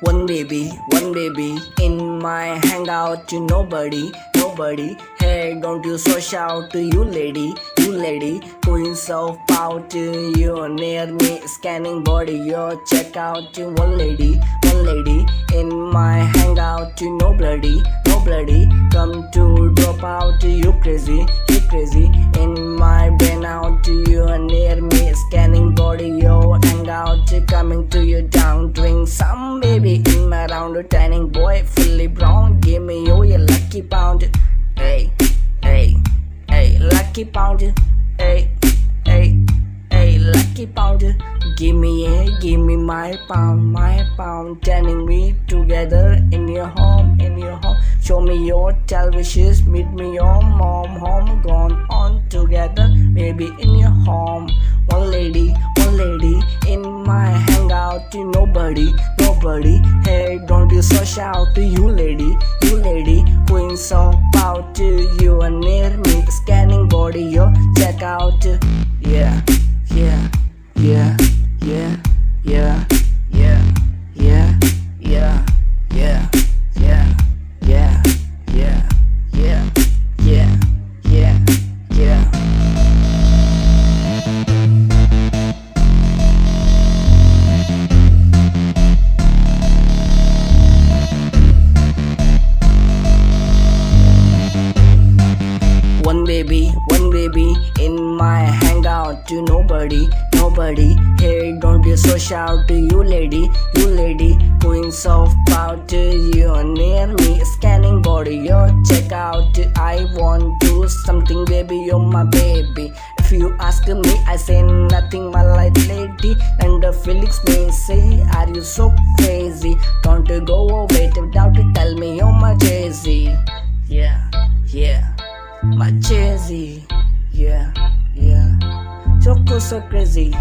One baby, one baby in my hangout to nobody, nobody. Hey, don't you so shout to you lady, you lady. Queens of to you near me, scanning body. Yo, check out to one lady, one lady in my hangout to nobody, nobody. Come to drop out you crazy, you crazy tanning boy fully brown. Give me yo a lucky pound, hey, hey, hey, lucky pound, hey, hey, hey, lucky pound. Give me a, give me my pound, my pound, tanning me together in your home, in your home. Show me your televisions, meet me your mom, home, gone on together, maybe in your home. One lady, out to nobody, nobody. Hey, don't be so shy out to you, lady. One baby, in my hangout to nobody, nobody. Hey, don't you so shout to you lady, you lady. Queens of to you near me, scanning body. Yo, check out. I want to something, baby. You're my baby. If you ask me, I say nothing, my light lady. And the Felix may say, Are you so crazy? My Machezi, yeah, yeah. Choco so crazy.